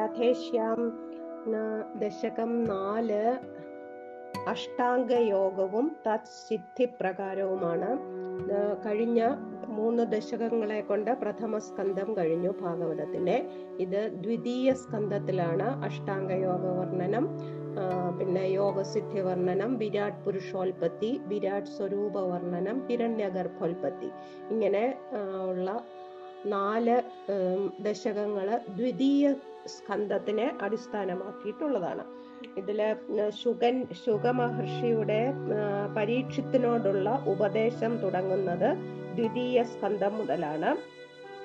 രാധേശ്യാം ദശകം നാല് അഷ്ടാംഗ യോഗവും തത് സിദ്ധി പ്രകാരവുമാണ് കഴിഞ്ഞ മൂന്ന് ദശകങ്ങളെ കൊണ്ട് പ്രഥമ സ്കന്ധം കഴിഞ്ഞു ഭാഗവതത്തിന്റെ ഇത് ദ്വിതീയ സ്കന്ധത്തിലാണ് അഷ്ടാംഗ യോഗ വർണനം പിന്നെ യോഗസിദ്ധി വർണനം വിരാട് പുരുഷോൽപത്തി വിരാട് സ്വരൂപ വർണനം ഹിരണ്യഗർഭോൽപത്തി. ഇങ്ങനെ ഉള്ള നാല് ദശകങ്ങൾ ദ്വിതീയ സ്കന്ധത്തിനെ അടിസ്ഥാനമാക്കിയിട്ടുള്ളതാണ്. ഇതിൽ ശുഗൻ ശുഗ മഹർഷിയുടെ പരീക്ഷത്തിനോടുള്ള ഉപദേശം തുടങ്ങുന്നത് ദ്വിതീയ സ്കന്ധം മുതലാണ്.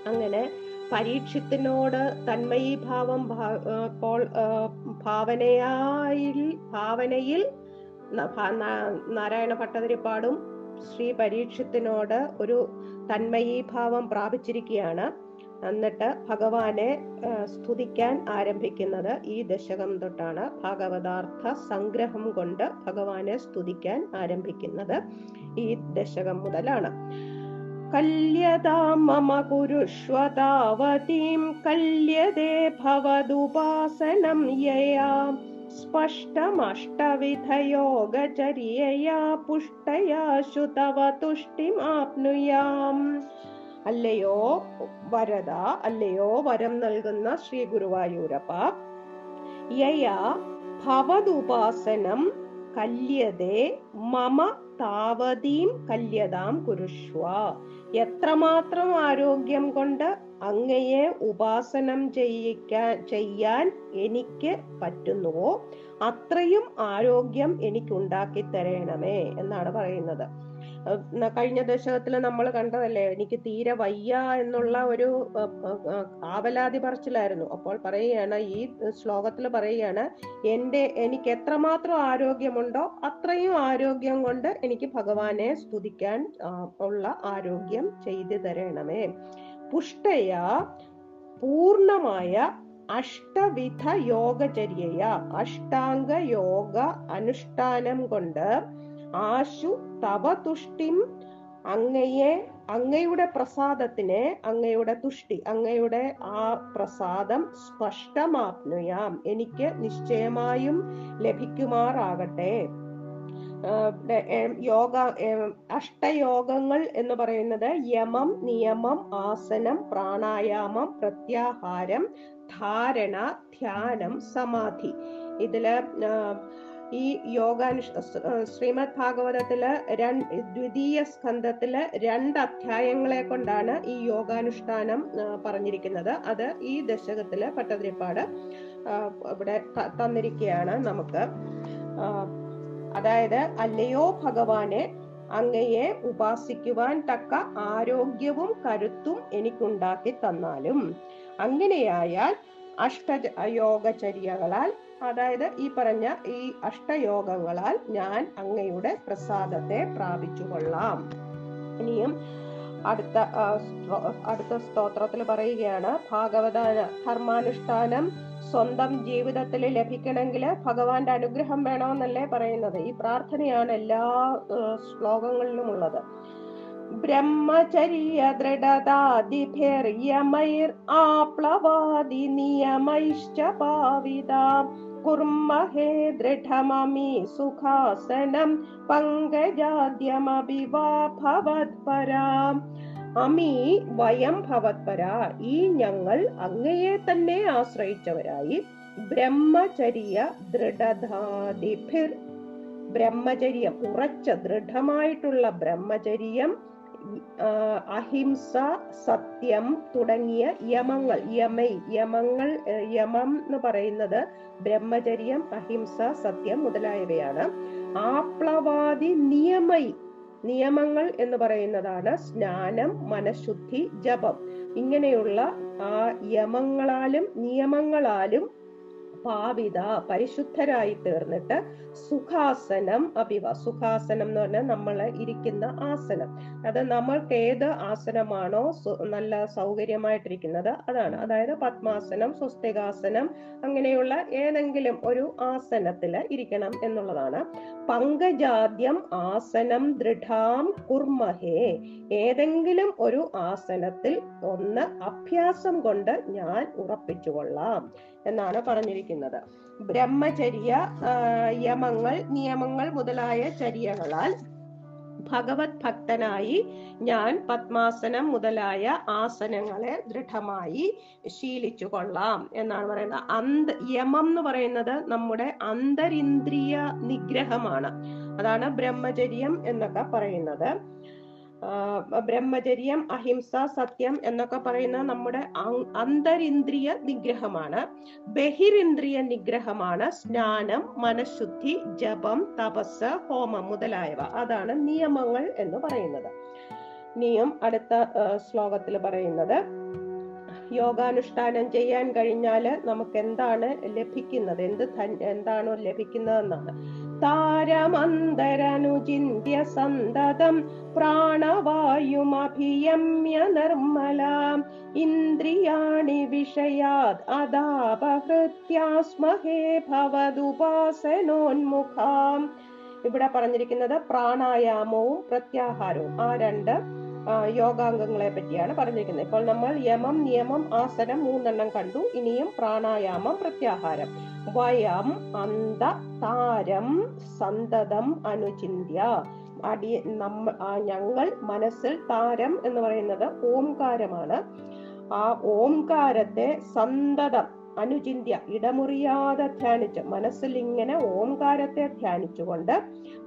അങ്ങനെ പരീക്ഷത്തിനോട് തന്മയീഭാവം ഭാ- ആ, കോൾ- ഭാവനയായിൽ ഭാവനയിൽ നാരായണ ഭട്ടതിരിപ്പാടും ശ്രീ പരീക്ഷത്തിനോട് ഒരു തന്മയീഭാവം പ്രാപിച്ചിരിക്കുകയാണ്. എന്നിട്ട് ഭഗവാനെ സ്തുതിക്കാൻ ആരംഭിക്കുന്നത് ഈ ദശകം തൊട്ടാണ്. ഭാഗവതാർത്ഥ സംഗ്രഹം കൊണ്ട് ഭഗവാനെ സ്തുതിക്കാൻ ആരംഭിക്കുന്നത് ഈ ദശകം മുതലാണ്. കല്യതാം മമ കുരുഷ്വതാവതീം കല്യതേ ഭവതുപാസനം യയാ. സ്പഷ്ടമഷ്ടവിധയോഗചര്യയാ പുഷ്ടയാശു തവ തുഷ്ടിമാപ്നുയാം. അല്ലയോ വരദ അല്ലയോ വരം നൽകുന്ന ശ്രീ ഗുരുവായൂരപ്പ. യയാ ഭവതുപാസനം കല്യതേ മമ താവതീം കല്യതാം കുരുഷ്വ. എത്രമാത്രം ആരോഗ്യം കൊണ്ട് അങ്ങയെ ഉപാസനം ചെയ്യിക്കാൻ ചെയ്യാൻ എനിക്ക് പറ്റുന്നുവോ അത്രയും ആരോഗ്യം എനിക്കുണ്ടാക്കി തരണമേ എന്നാണ് പറയുന്നത്. കഴിഞ്ഞ ദശകത്തിൽ നമ്മൾ കണ്ടതല്ലേ എനിക്ക് തീരെ വയ്യ എന്നുള്ള ഒരു ആവലാതി പറച്ചിലായിരുന്നു. അപ്പോൾ പറയുകയാണ് ഈ ശ്ലോകത്തിൽ പറയുകയാണ് എന്റെ എനിക്ക് എത്രമാത്രം ആരോഗ്യമുണ്ടോ അത്രയും ആരോഗ്യം കൊണ്ട് എനിക്ക് ഭഗവാനെ സ്തുതിക്കാൻ ഉള്ള ആരോഗ്യം ചെയ്തു തരണമേ. പുഷ്ടയ പൂർണമായ അഷ്ടവിധ യോഗചര്യയ. അഷ്ടാംഗ യോഗ അനുഷ്ഠാനം കൊണ്ട് ആശു തവ തുഷ്ടിം അങ്ങയെ അങ്ങയുടെ പ്രസാദത്തിനെ അങ്ങയുടെ തുഷ്ടി അങ്ങയുടെ ആ പ്രസാദം സ്പഷ്ടമാപ്നുയാം. എനിക്ക് നിശ്ചയമായും ലഭിക്കുമാറാകട്ടെ. യോഗ അഷ്ടയോഗങ്ങൾ എന്ന് പറയുന്നത് യമം നിയമം ആസനം പ്രാണായാമം പ്രത്യാഹാരം ധാരണ ധ്യാനം സമാധി. ഇതിൽ ഈ യോഗാനുഷ് ശ്രീമദ് ഭാഗവതത്തിൽ ദ്വിതീയ സ്കന്ധത്തിൽ രണ്ട് അധ്യായങ്ങളെ കൊണ്ടാണ് ഈ യോഗാനുഷ്ഠാനം പറഞ്ഞിരിക്കുന്നത്. അത് ഈ ദശകത്തിൽ പട്ടതിരിപ്പാട് ഇവിടെ തന്നിരിക്കുകയാണ് നമുക്ക്. അതായത് അല്ലയോ ഭഗവാനെ അങ്ങയെ ഉപാസിക്കുവാൻ തക്ക ആരോഗ്യവും കരുത്തും എനിക്കുണ്ടാക്കി തന്നാലും അങ്ങനെയായാൽ അഷ്ട യോഗചര്യകളാൽ അതായത് ഈ പറഞ്ഞ ഈ അഷ്ടയോഗങ്ങളാൽ ഞാൻ അങ്ങയുടെ പ്രസാദത്തെ പ്രാപിച്ചു കൊള്ളാം ഇനിയും അടുത്ത അടുത്ത സ്തോത്രത്തിൽ പറയുകയാണ് ഭാഗവത ധർമാനുഷ്ഠാനം സ്വന്തം ജീവിതത്തിൽ ലഭിക്കണമെങ്കിൽ ഭഗവാന്റെ അനുഗ്രഹം വേണമെന്നല്ലേ പറയുന്നത്. ഈ പ്രാർത്ഥനയാണ് എല്ലാ ശ്ലോകങ്ങളിലും ഉള്ളത് ബ്രഹ്മചര്യ ദൃഢതാദിഭിർയമൈർ ആപ്ലവാദി നിയമൈശ്ച പാവിത കുർമഹേ ദൃഢമമി സുഖാസനം പങ്കജാദ്യമപി വാ ഭവത്പരാം അമി വയം ഭവത്പര ഈ ഞങ്ങൾ അങ്ങയെ തന്നെ ആശ്രയിച്ചവരായി ബ്രഹ്മചര്യ ദൃഢതാദിഭിർ ബ്രഹ്മചര്യം ഉറച്ച ദൃഢമായിട്ടുള്ള ബ്രഹ്മചര്യം അഹിംസ സത്യം തുടങ്ങിയ യമങ്ങൾ യമൈ യമങ്ങൾ യമം എന്ന് പറയുന്നത് ബ്രഹ്മചര്യം അഹിംസ സത്യം മുതലായവയാണ്. ആപ്ലവാദി നിയമൈ നിയമങ്ങൾ എന്ന് പറയുന്നതാണ് സ്നാനം മനഃശുദ്ധി ജപം. ഇങ്ങനെയുള്ള ആ യമങ്ങളാലും നിയമങ്ങളാലും പാവിത പരിശുദ്ധരായി തീർന്നിട്ട് സുഖാസനം അഭിവ. സുഖാസനം എന്ന് പറഞ്ഞാൽ നമ്മൾ ഇരിക്കുന്ന ആസനം. അത് നമ്മൾക്ക് ഏത് ആസനമാണോ നല്ല സൗകര്യമായിട്ടിരിക്കുന്നത് അതാണ്. അതായത് പത്മാസനം സ്വസ്തികാസനം അങ്ങനെയുള്ള ഏതെങ്കിലും ഒരു ആസനത്തിൽ ഇരിക്കണം എന്നുള്ളതാണ്. പങ്കജാദ്യം ആസനം ദൃഢാം കുർമഹേ. ഏതെങ്കിലും ഒരു ആസനത്തിൽ ഒന്ന് അഭ്യാസം കൊണ്ട് ഞാൻ ഉറപ്പിച്ചു കൊള്ളാം എന്നാണ് പറഞ്ഞിരിക്കുന്നത്. ബ്രഹ്മചര്യ യമങ്ങൾ നിയമങ്ങൾ മുതലായ ചര്യകളാൽ ഭഗവത് ഭക്തനായി ഞാൻ പത്മാസനം മുതലായ ആസനങ്ങളെ ദൃഢമായി ശീലിച്ചു കൊള്ളാം എന്നാണ് പറയുന്നത്. അന്ത യമം എന്ന് പറയുന്നത് നമ്മുടെ അന്തരിന്ദ്രിയ നിഗ്രഹമാണ്. അതാണ് ബ്രഹ്മചര്യം എന്നൊക്കെ പറയുന്നത്. ബ്രഹ്മചര്യം അഹിംസ സത്യം എന്നൊക്കെ പറയുന്ന നമ്മുടെ അന്തരിന്ദ്രിയ നിഗ്രഹമാണ്. ബഹിരിന്ദ്രിയ നിഗ്രഹമാണ്. സ്നാനം മനഃശുദ്ധി ജപം തപസ് ഹോമം മുതലായവ. അതാണ് നിയമങ്ങൾ എന്ന് പറയുന്നത്. നിയം അടുത്ത ശ്ലോകത്തിൽ പറയുന്നത് യോഗാനുഷ്ഠാനം ചെയ്യാൻ കഴിഞ്ഞാൽ നമുക്ക് എന്താണ് ലഭിക്കുന്നത്? എന്ത് എന്താണോ ലഭിക്കുന്നതെന്നാണ്. താരമന്തരനുചിന്യ സന്തതം പ്രാണവായുമഭിയമ്യ നിർമ്മലാം. ഇന്ദ്രിയാണി വിഷയാത് അതാപഹൃത്യാസ്മഹേ ഭവതുപാസനോന്മുഖാം ഇവിടെ പറഞ്ഞിരിക്കുന്നത് പ്രാണായാമവും പ്രത്യാഹാരവും. ആ രണ്ട് യോഗാംഗങ്ങളെ പറ്റിയാണ് പറഞ്ഞിരിക്കുന്നത്. ഇപ്പോൾ നമ്മൾ യമം നിയമം ആസനം മൂന്നെണ്ണം കണ്ടു. ഇനിയും പ്രാണായാമം പ്രത്യാഹാരം. വയം അന്ത താരം സന്തതം അനുചിന്യ അടി നമ്മ ഞങ്ങൾ മനസ്സിൽ താരം എന്ന് പറയുന്നത് ഓംകാരമാണ്. ആ ഓംകാരത്തെ സന്തതം അനുചിന്യ ഇടമുറിയാതെ ധ്യാനിച്ച് മനസ്സിൽ ഇങ്ങനെ ഓംകാരത്തെ ധ്യാനിച്ചുകൊണ്ട്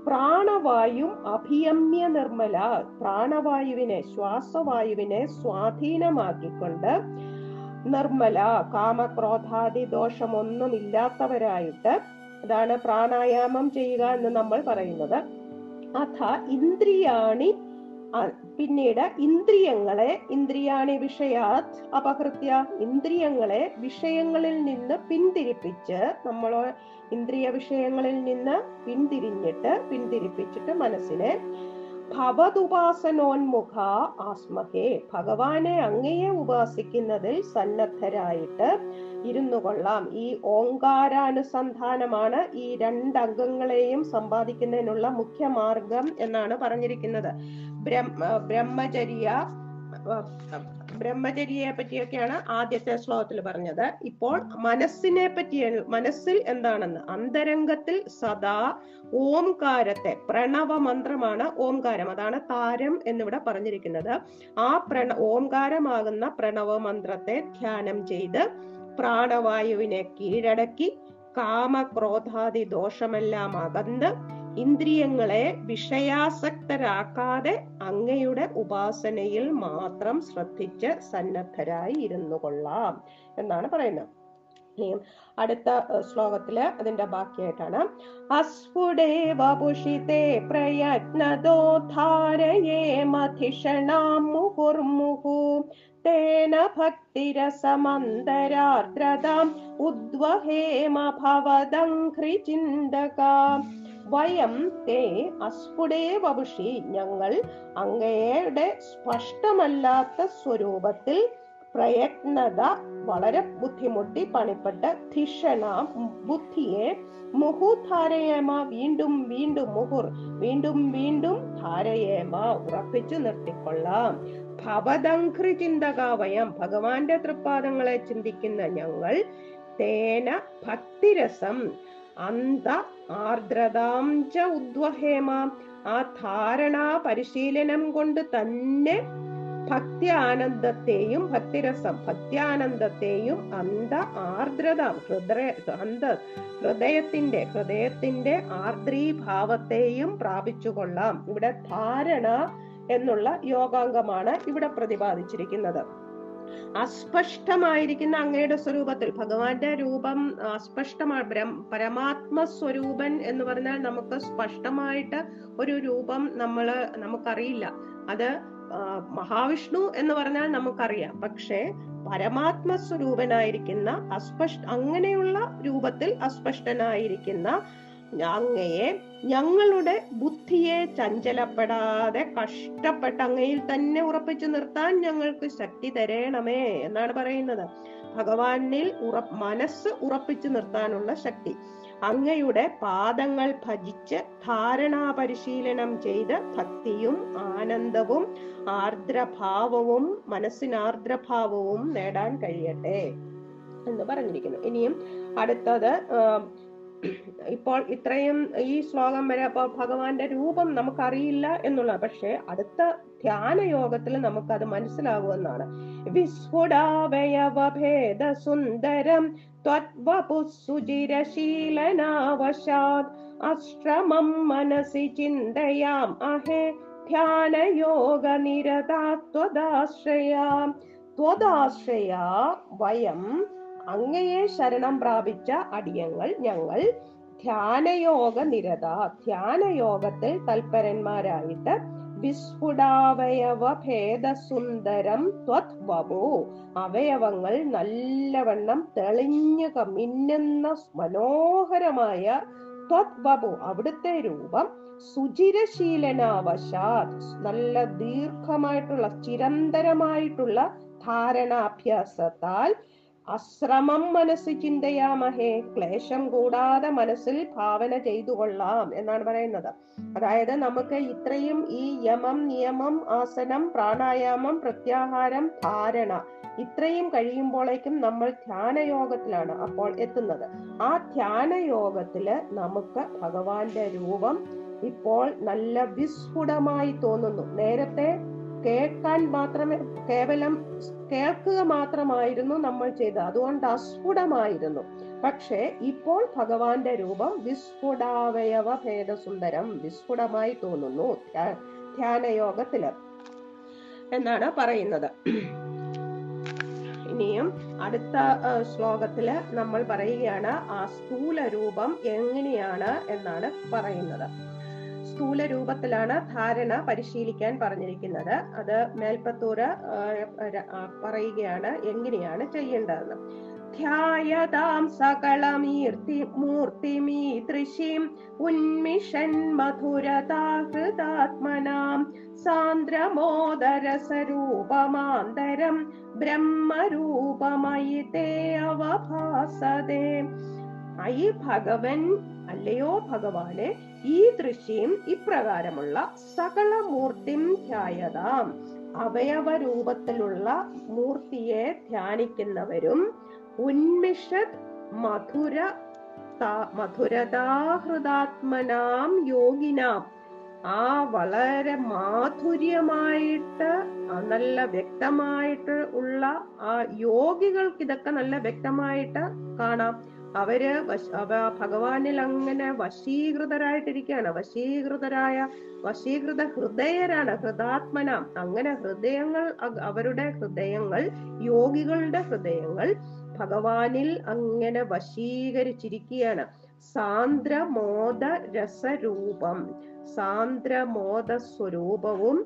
പ്രാണവായും അഭിയമ്യ നിർമ്മല പ്രാണവായുവിനെ ശ്വാസവായുവിനെ സ്വാധീനമാക്കിക്കൊണ്ട് നിർമ്മല കാമക്രോധാദി ദോഷമൊന്നും ഇല്ലാത്തവരായിട്ട് അതാണ് പ്രാണായാമം ചെയ്യുക എന്ന് നമ്മൾ പറയുന്നത്. അഥ ഇന്ദ്രിയാണി പിന്നീട് ഇന്ദ്രിയങ്ങളെ ഇന്ദ്രിയാണി വിഷയാത് അപകൃത്യ ഇന്ദ്രിയങ്ങളെ വിഷയങ്ങളിൽ നിന്ന് പിന്തിരിപ്പിച്ച് നമ്മൾ ഇന്ദ്രിയ വിഷയങ്ങളിൽ നിന്ന് പിന്തിരിഞ്ഞിട്ട് പിന്തിരിപ്പിച്ചിട്ട് മനസ്സിനെ ഭവതുപാസനോന്മുഖ ആസ്മഹേ. ഭഗവാനെ അങ്ങയെ ഉപാസിക്കുന്നതിൽ സന്നദ്ധരായിട്ട് ഇരുന്നു കൊള്ളാം. ഈ ഓങ്കാരാനുസന്ധാനമാണ് ഈ രണ്ട് അംഗങ്ങളെയും സമ്പാദിക്കുന്നതിനുള്ള മുഖ്യ മാർഗം എന്നാണ് പറഞ്ഞിരിക്കുന്നത്. ബ്രഹ്മചര്യ ബ്രഹ്മചര്യയെ പറ്റിയൊക്കെയാണ് ആദ്യത്തെ ശ്ലോകത്തിൽ പറഞ്ഞത്. ഇപ്പോൾ മനസ്സിനെ പറ്റി മനസ്സിൽ എന്താണെന്ന്? അന്തരംഗത്തിൽ സദാ ഓംകാരത്തെ പ്രണവ മന്ത്രമാണ് ഓംകാരം. അതാണ് താരം എന്നിവിടെ പറഞ്ഞിരിക്കുന്നത്. ആ പ്രണ ഓംകാരമാകുന്ന പ്രണവ മന്ത്രത്തെ ധ്യാനം ചെയ്ത് പ്രാണവായുവിനെ കീഴടക്കി കാമക്രോധാദി ദോഷമെല്ലാം അകന്ന് ഇന്ദ്രിയങ്ങളെ വിഷയാസക്തരാക്കാതെ അങ്ങയുടെ ഉപാസനയിൽ മാത്രം ശ്രദ്ധിച്ച് സന്നദ്ധരായി ഇരുന്നു കൊള്ളാം എന്നാണ് പറയുന്നത്. അടുത്ത ശ്ലോകത്തിൽ അതിന്റെ ബാക്കിയായിട്ടാണ്. അസ്ഫുടേ വപുഷിതേ ധാരയേ മധിഷണാം മുഹുർമുഹു. തേന ഭക്തിരസമന്തരാർദ്രതാം ഉദ്വഹേമ ഭവദംഘ്രി ചിന്തകാം വയം തേ അസ്ഫുടേ വപുഷി. ഞങ്ങൾ അങ്ങയുടെ സ്പഷ്ടമല്ലാത്ത സ്വരൂപത്തിൽ പ്രയത്നത വളരെ ബുദ്ധിമുട്ടി പണിപ്പെട്ട ധിഷണ ബുദ്ധിയെ മുഹുധാരയേമ വീണ്ടും വീണ്ടും മുഹുർ വീണ്ടും വീണ്ടും ധാരയേമ ഉറപ്പിച്ചു നിർത്തിക്കൊള്ളാം. ഭവദംഘ്രി ചിന്തകാവയം ഭഗവാന്റെ തൃപ്പാദങ്ങളെ ചിന്തിക്കുന്ന ഞങ്ങൾ തേന ഭക്തിരസം അന്ത ആർദ്രതാം ച ഉദ്വഹേമ. ആ ധാരണാ പരിശീലനം കൊണ്ട് തന്നെ ഭക്തി ആനന്ദത്തെയും ഭക്തിരസം ഭക്ത്യാനന്ദത്തെയും അന്ത ആർദ്രത ഹൃദയ അന്ത ഹൃദയത്തിന്റെ ഹൃദയത്തിന്റെ ആർദ്രീഭാവത്തെയും പ്രാപിച്ചു കൊള്ളാം ഇവിടെ ധാരണ എന്നുള്ള യോഗാംഗമാണ് ഇവിടെ പ്രതിപാദിച്ചിരിക്കുന്നത്. അസ്പഷ്ടമായിരിക്കുന്ന അങ്ങയുടെ സ്വരൂപത്തിൽ. ഭഗവാന്റെ രൂപം അസ്പഷ്ടമാണ് പരമാത്മ സ്വരൂപൻ എന്ന് പറഞ്ഞാൽ നമുക്ക് സ്പഷ്ടമായിട്ട് ഒരു രൂപം നമ്മൾ നമുക്കറിയില്ല. അത് മഹാവിഷ്ണു എന്ന് പറഞ്ഞാൽ നമുക്കറിയാം. പക്ഷേ പരമാത്മ സ്വരൂപനായിരിക്കുന്ന അസ്പഷ്ട അങ്ങനെയുള്ള രൂപത്തിൽ അസ്പഷ്ടനായിരിക്കുന്ന അങ്ങയെ ഞങ്ങളുടെ ബുദ്ധിയെ ചഞ്ചലപ്പെടാതെ കഷ്ടപ്പെട്ട് അങ്ങയിൽ തന്നെ ഉറപ്പിച്ചു നിർത്താൻ ഞങ്ങൾക്ക് ശക്തി തരേണമേ എന്നാണ് പറയുന്നത്. ഭഗവാനിൽ ഉറ മനസ്സ് ഉറപ്പിച്ചു നിർത്താനുള്ള ശക്തി. അങ്ങയുടെ പാദങ്ങൾ ഭജിച്ച് ധാരണാ പരിശീലനം ചെയ്ത് ഭക്തിയും ആനന്ദവും ആർദ്രഭാവവും മനസ്സിന് ആർദ്രഭാവവും നേടാൻ കഴിയട്ടെ എന്ന് പറഞ്ഞിരിക്കുന്നു. ഇനിയും അടുത്തത് ഇപ്പോൾ ഇത്രയും ഈ ശ്ലോകം വരെ അപ്പോൾ ഭഗവാന്റെ രൂപം നമുക്കറിയില്ല എന്നുള്ള പക്ഷെ അടുത്ത ധ്യാന യോഗത്തിൽ നമുക്കത് മനസ്സിലാകുമെന്നാണ്. വിസ്ഫുടാവയവഭേദ സുന്ദരം ത്വദ്വപുസുചിരശീലനാവശാത് അശ്രമം മനസി ചിന്തയാം അഹേ ധ്യാനയോഗ നിരതാത്വദാശ്രയാം ത്വദാശ്രയാ വയം അങ്ങയെ ശരണം പ്രാപിച്ച അടിയങ്ങൾ ഞങ്ങൾ ധ്യാനയോഗ നിരത ധ്യാനയോഗത്തിൽ തൽപരന്മാരായിട്ട് വിസ്ഫുടാവയവ ഭേദസുന്ദരം ത്വത്വപു അവയവങ്ങൾ നല്ലവണ്ണം തെളിഞ്ഞു മിന്നുന്ന മനോഹരമായ ത്വത്വപു അവിടുത്തെ രൂപം സുചിരശീലനാവശാത്. നല്ല ദീർഘമായിട്ടുള്ള ചിരന്തരമായിട്ടുള്ള ധാരണാഭ്യാസത്താൽ അശ്രമം മനസ്സ് ചിന്തയാമഹേ ക്ലേശം കൂടാതെ മനസ്സിൽ ഭാവന ചെയ്തു കൊള്ളാം എന്നാണ് പറയുന്നത്. അതായത് നമുക്ക് ഇത്രയും ഈ യമം നിയമം ആസനം പ്രാണായാമം പ്രത്യാഹാരം ധാരണ ഇത്രയും കഴിയുമ്പോഴേക്കും നമ്മൾ ധ്യാനയോഗത്തിലാണ് അപ്പോൾ എത്തുന്നത്. ആ ധ്യാനയോഗത്തിൽ നമുക്ക് ഭഗവാന്റെ രൂപം ഇപ്പോൾ നല്ല വിസ്ഫുടമായി തോന്നുന്നു. നേരത്തെ കേൾക്കാൻ മാത്രമേ കേവലം കേൾക്കുക മാത്രമായിരുന്നു നമ്മൾ ചെയ്തത്. അതുകൊണ്ട് അസ്ഫുടമായിരുന്നു. പക്ഷേ ഇപ്പോൾ ഭഗവാന്റെ രൂപം വിസ്ഫുടാവയവ ഭേദസുന്ദരം വിസ്ഫുടമായി തോന്നുന്നു. ധ്യാ- ധ്യാനയോഗത്തിൽ എന്നാണ് പറയുന്നത്. ഇനിയും അടുത്ത ശ്ലോകത്തിൽ നമ്മൾ പറയുകയാണ് ആ സ്ഥൂല രൂപം എങ്ങനെയാണ് എന്നാണ് പറയുന്നത്. സ്ഥൂല രൂപത്തിലാണ് ധാരണ പരിശീലിക്കാൻ പറഞ്ഞിരിക്കുന്നത്. അത് മേൽപ്പത്തൂര് പറയുകയാണ് എങ്ങനെയാണ് ചെയ്യേണ്ടതെന്ന്. ധ്യായതാം സകളമീർത്തി മൂർത്തിമീദൃശീം ഉന്മിഷൻ മധുരതാഹൃതാത്മനാം സാന്ദ്രമോദരസരൂപമാന്തരം ബ്രഹ്മരൂപമയി തേ അവഭാസതേ. ഐ ഭഗവൻ അല്ലയോ ഭഗവാനെ? ഈ ദൃശ്യം ഇപ്രകാരമുള്ള സകല മൂർത്തിം ധ്യായതാം അവയവ രൂപത്തിലുള്ള മൂർത്തിയെ ധ്യാനിക്കുന്നവരും ഉന്മിഷത് മധുര മധുരതാഹൃദാത്മനാം യോഗിനാം. ആ വളരെ മാധുര്യമായിട്ട് നല്ല വ്യക്തമായിട്ട് ഉള്ള ആ യോഗികൾക്ക് ഇതൊക്കെ നല്ല വ്യക്തമായിട്ട് കാണാം. അവർ ഭഗവാനിൽ അങ്ങനെ വശീകൃതരായിട്ടിരിക്കുകയാണ്. വശീകൃതരായ വശീകൃത ഹൃദയരാണ് ഹൃദാത്മന. അങ്ങനെ ഹൃദയങ്ങൾ അവരുടെ ഹൃദയങ്ങൾ യോഗികളുടെ ഹൃദയങ്ങൾ ഭഗവാനിൽ അങ്ങനെ വശീകരിച്ചിരിക്കുകയാണ്. സാന്ദ്രമോദ രസരൂപം സാന്ദ്രമോദ സ്വരൂപവും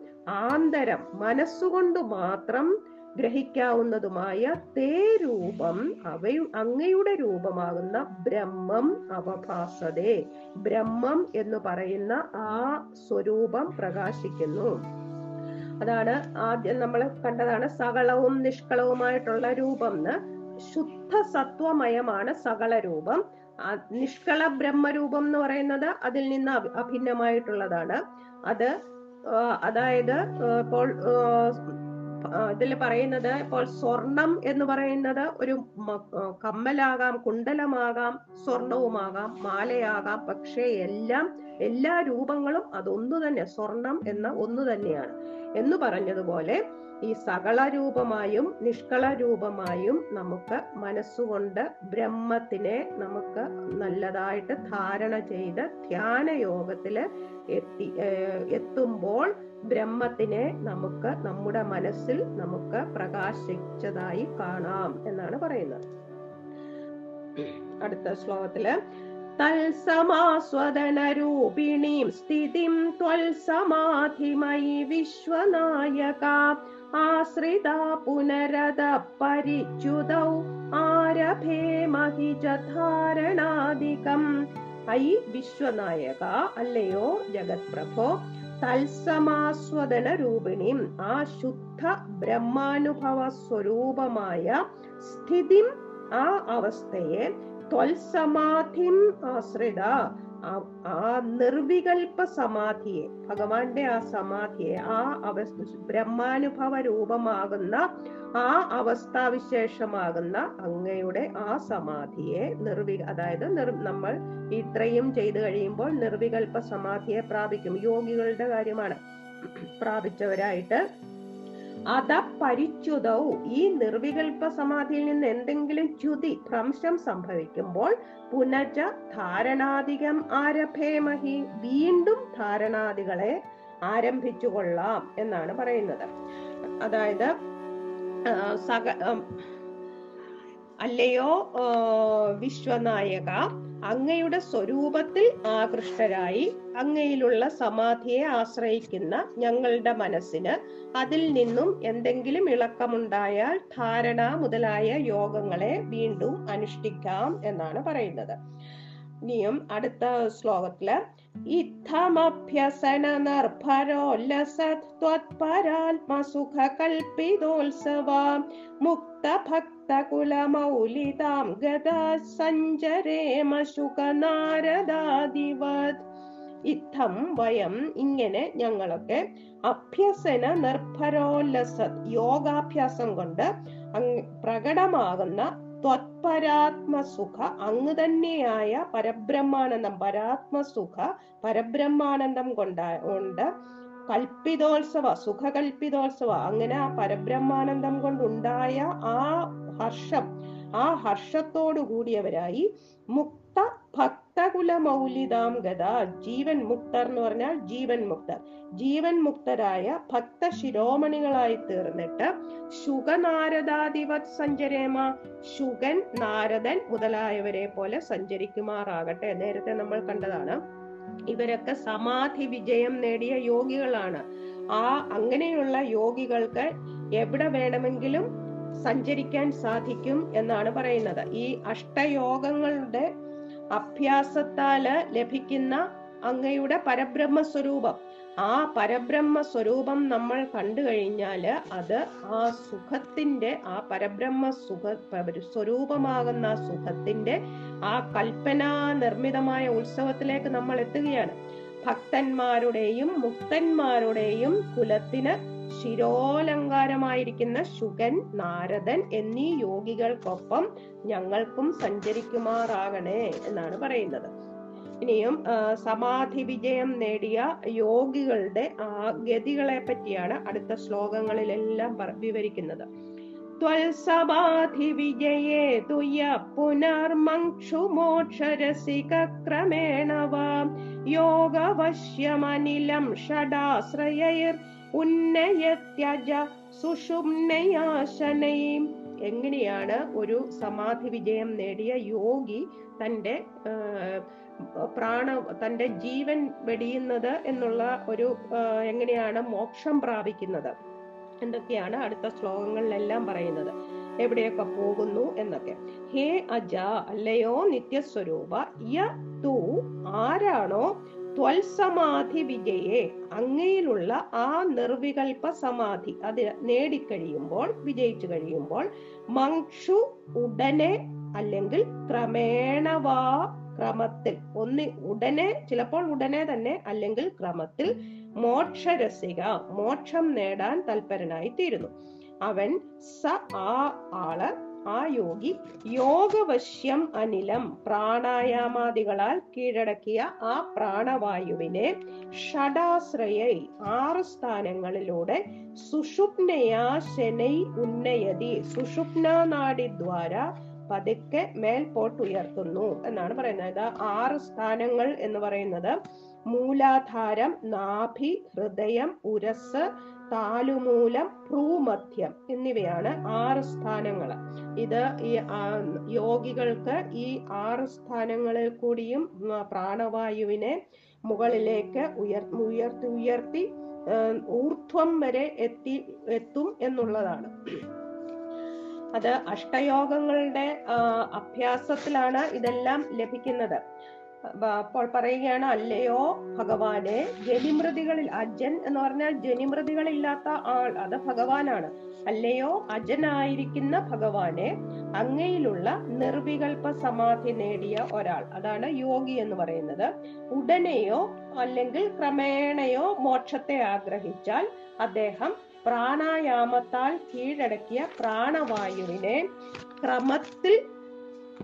ആന്തരം മനസ്സുകൊണ്ട് മാത്രം ഗ്രഹിക്കാവുന്നതുമായ തേ രൂപം അവയു അങ്ങയുടെ രൂപമാകുന്ന ബ്രഹ്മം അവഭാസതേ. ബ്രഹ്മം എന്ന് പറയുന്ന ആ സ്വരൂപം പ്രകാശിക്കുന്നു. അതാണ് ആദ്യം നമ്മൾ കണ്ടതാണ് സകളവും നിഷ്കളവുമായിട്ടുള്ള രൂപം ശുദ്ധ സത്വമയമാണ് സകള രൂപം. നിഷ്കള ബ്രഹ്മരൂപം എന്ന് പറയുന്നത് അതിൽ നിന്ന് അഭി- അഭിന്നമായിട്ടുള്ളതാണ്. അത് അതായത് ഇപ്പോൾ ഇതിൽ പറയുന്നത് ഇപ്പോൾ സ്വർണം എന്ന് പറയുന്നത് ഒരു കമ്മലാകാം കുണ്ടലമാകാം സ്വർണവുമാകാം മാലയാകാം പക്ഷേ എല്ലാം എല്ലാ രൂപങ്ങളും അതൊന്നു തന്നെ സ്വർണം എന്ന ഒന്ന് തന്നെയാണ്. എന്ന് പറഞ്ഞതുപോലെ ഈ സകള രൂപമായും നിഷ്കള രൂപമായും നമുക്ക് മനസ്സുകൊണ്ട് ബ്രഹ്മത്തിനെ നമുക്ക് നല്ലതായിട്ട് ധാരണ ചെയ്ത് ധ്യാന യോഗത്തിൽ എത്തി എത്തുമ്പോൾ ബ്രഹ്മത്തിനെ നമുക്ക് നമ്മുടെ മനസ്സിൽ നമുക്ക് പ്രകാശിച്ചതായി കാണാം എന്നാണ് പറയുന്നത്. അടുത്ത ശ്ലോകത്തിൽ തൽസമാസ്വദനരൂപിണീം സ്ഥിതിം ത്വൽസമാധിമയി വിശ്വനായക. ആശ്രിത പുനരത പരിച്യുതൗ ആരഭേമഹി ച ധാരണാദികം ഐ വിശ്വനായക അല്ലയോ ജഗത് പ്രഭോ തൽസമാസ്വദന രൂപിണിയും ആ ശുദ്ധ ബ്രഹ്മാനുഭവ സ്വരൂപമായ സ്ഥിതി ആ അവസ്ഥയെ ത്വൽസമാധിം ആശ്രിത. ആ- നിർവികൽപ സമാധിയെ ഭഗവാന്റെ ആ സമാധിയെ ആ അവസ്ഥ ബ്രഹ്മാനുഭവ രൂപമാകുന്ന ആ അവസ്ഥാവിശേഷമാകുന്ന അങ്ങയുടെ ആ സമാധിയെ നിർവി അതായത് നിർ നമ്മൾ ഇത്രയും ചെയ്തു കഴിയുമ്പോൾ നിർവികൽപ സമാധിയെ പ്രാപിക്കും. യോഗികളുടെ കാര്യമാണ് പ്രാപിച്ചവരായിട്ട് അത ഈ നിർവികൽപ്പ സമാധിയിൽ നിന്ന് എന്തെങ്കിലും ച്യുതി ഭ്രംശം സംഭവിക്കുമ്പോൾ പുനജ ധാരണാധികം ആരഭേമഹി വീണ്ടും ധാരണാദികളെ ആരംഭിച്ചു കൊള്ളാം എന്നാണ് പറയുന്നത്. അതായത് സക അല്ലയോ വിശ്വനായക അങ്ങയുടെ സ്വരൂപത്തിൽ ആകൃഷ്ടരായി അങ്ങയിലുള്ള സമാധിയെ ആശ്രയിക്കുന്ന ഞങ്ങളുടെ മനസ്സിന് അതിൽ നിന്നും എന്തെങ്കിലും ഇളക്കമുണ്ടായാൽ ധാരണ മുതലായ യോഗങ്ങളെ വീണ്ടും അനുഷ്ഠിക്കാം എന്നാണ് പറയുന്നത്. ഇനിയും അടുത്ത ശ്ലോകത്തിൽ ഇത്തമഭ്യസന നിർഭരോല്ലസത് ത്വത്പരാത്മസുഖ കൽപ്പിതോത്സവ മുക്ത കുലമൗലിതാം ഗതാ സഞ്ചരേമ ശുകനാരദാദിവത് ഇത്തം വയം ഇങ്ങനെ ഞങ്ങളൊക്കെ അഭ്യസന നിർഭരോല്ലസത് യോഗാഭ്യാസം കൊണ്ട് പ്രകടമാകുന്ന ത്വത്പരാത്മസുഖ അങ്ങ് തന്നെയായ പരബ്രഹ്മാനന്ദം പരാത്മസുഖ പരബ്രഹ്മാനന്ദം കൊണ്ട് കൽപ്പിതോത്സവ സുഖകൽപ്പിതോത്സവ അങ്ങനെ ആ പരബ്രഹ്മാനന്ദം കൊണ്ടുണ്ടായ ആ ഹർഷം ആ ഹർഷത്തോടു കൂടിയവരായി മുക്ത ഭക്തകുല മൗലിതാം ഗത ജീവൻ മുക്തർ എന്ന് പറഞ്ഞാൽ ജീവൻ മുക്തർ. ജീവൻ മുക്തരായ ഭക്ത ശിരോമണികളായി തീർന്നിട്ട് ശുഖനാരദാധിപത് സഞ്ചരേമ ശുഗൻ നാരദൻ മുതലായവരെ പോലെ സഞ്ചരിക്കുമാറാകട്ടെ. നേരത്തെ നമ്മൾ കണ്ടതാണ് ഇവരൊക്കെ സമാധി വിജയം നേടിയ യോഗികളാണ്. ആ അങ്ങനെയുള്ള യോഗികൾക്ക് എവിടെ വേണമെങ്കിലും സഞ്ചരിക്കാൻ സാധിക്കും എന്നാണ് പറയുന്നത്. ഈ അഷ്ടയോഗങ്ങളുടെ അഭ്യാസത്താൽ ലഭിക്കുന്ന അങ്ങയുടെ പരബ്രഹ്മ സ്വരൂപം ആ പരബ്രഹ്മ സ്വരൂപം നമ്മൾ കണ്ടു കഴിഞ്ഞാൽ അത് ആ സുഖത്തിന്റെ ആ പരബ്രഹ്മ സുഖ സ്വരൂപമാകുന്ന ആ സുഖത്തിന്റെ ആ കൽപ്പനാ നിർമ്മിതമായ ഉത്സവത്തിലേക്ക് നമ്മൾ എത്തുകയാണ്. ഭക്തന്മാരുടെയും മുക്തന്മാരുടെയും കുലത്തിന് ശിരോലങ്കാരമായിരിക്കുന്ന ശുഗൻ നാരദൻ എന്നീ യോഗികൾക്കൊപ്പം ഞങ്ങൾക്കും സഞ്ചരിക്കുമാറാകണേ എന്നാണ് പറയുന്നത്. ഇനിയും സമാധി വിജയം നേടിയ യോഗികളുടെ ഗതികളെ പറ്റിയാണ് അടുത്ത ശ്ലോകങ്ങളിലെല്ലാം വിവരിക്കുന്നത്. ത്വൽസമാധി വിജയേ തുയ പുനർമക്ഷു മോക്ഷരസിക വാം. യോഗവശ്യമനിലം ഷഡാശ്രയൈർ ഉന്നയത്യജ സുഷുമ്നയാശനയും എങ്ങനെയാണ് ഒരു സമാധി വിജയം നേടിയ യോഗി തന്റെ ആ, പ്രാണ തന്റെ ജീവൻ വെടിയുന്നത് എന്നുള്ള ഒരു എങ്ങനെയാണ് മോക്ഷം പ്രാപിക്കുന്നത്? എന്തൊക്കെയാണ് അടുത്ത ശ്ലോകങ്ങളിലെല്ലാം പറയുന്നത്? എവിടെയൊക്കെ പോകുന്നു എന്നൊക്കെ. ഹേ അജ അല്ലയോ നിത്യസ്വരൂപ യ തു ആരാണോ ത്വൽസമാധി വിജയെ അങ്ങയിലുള്ള ആ നിർവികൽപ സമാധി അത് നേടിക്കഴിയുമ്പോൾ വിജയിച്ചു കഴിയുമ്പോൾ മങ്ഷു ഉടനെ അല്ലെങ്കിൽ ക്രമേണവാ ക്രമത്തിൽ. ഒന്ന് ഉടനെ ചിലപ്പോൾ ഉടനെ തന്നെ അല്ലെങ്കിൽ ക്രമത്തിൽ മോക്ഷരസിക മോക്ഷം നേടാൻ തൽപരനായി തീരുന്നു അവൻ സ ആ ആൾ ആ യോഗി യോഗവശ്യം അനിലം പ്രാണായാമാദികളാൽ കീഴടക്കിയ ആ പ്രാണവായുവിനെ ഷടാശ്രയ ആറ് സ്ഥാനങ്ങളിലൂടെ സുഷുപ്നയാ ശനൈ ഉന്നയതി സുഷുപ്ന നാഡിദ്വാര പതുക്കെ മേൽപോട്ട് ഉയർത്തുന്നു എന്നാണ് പറയുന്നത്. ആറ് സ്ഥാനങ്ങൾ എന്ന് പറയുന്നത് മൂലാധാരം നാഭി ഹൃദയം ഉരസ് താലുമൂലം ഭ്രൂമധ്യം എന്നിവയാണ് ആറ് സ്ഥാനങ്ങൾ. ഇത് ഈ യോഗികൾക്ക് ഈ ആറ് സ്ഥാനങ്ങളിൽ കൂടിയും പ്രാണവായുവിനെ മുകളിലേക്ക് ഉയർ ഉയർത്തി ഉയർത്തി ഊർധ്വം വരെ എത്തി എത്തും എന്നുള്ളതാണ്. അത് അഷ്ടയോഗങ്ങളുടെ അഭ്യാസത്തിലാണ് ഇതെല്ലാം ലഭിക്കുന്നത്. അപ്പോൾ പറയുകയാണ് അല്ലയോ ഭഗവാനെ ജനിമൃതികളിൽ അജൻ എന്ന് പറഞ്ഞാൽ ജനിമൃതികളില്ലാത്ത ആൾ അത് ഭഗവാനാണ്. അല്ലയോ അജനായിരിക്കുന്ന ഭഗവാനെ അങ്ങയിലുള്ള നിർവികൽപ സമാധി നേടിയ ഒരാൾ അതാണ് യോഗി എന്ന് പറയുന്നത്. ഉടനെയോ അല്ലെങ്കിൽ ക്രമേണയോ മോക്ഷത്തെ ആഗ്രഹിച്ചാൽ അദ്ദേഹം പ്രാണായാമത്താൽ കീഴടക്കിയ പ്രാണവായുവിനെ ക്രമത്തിൽ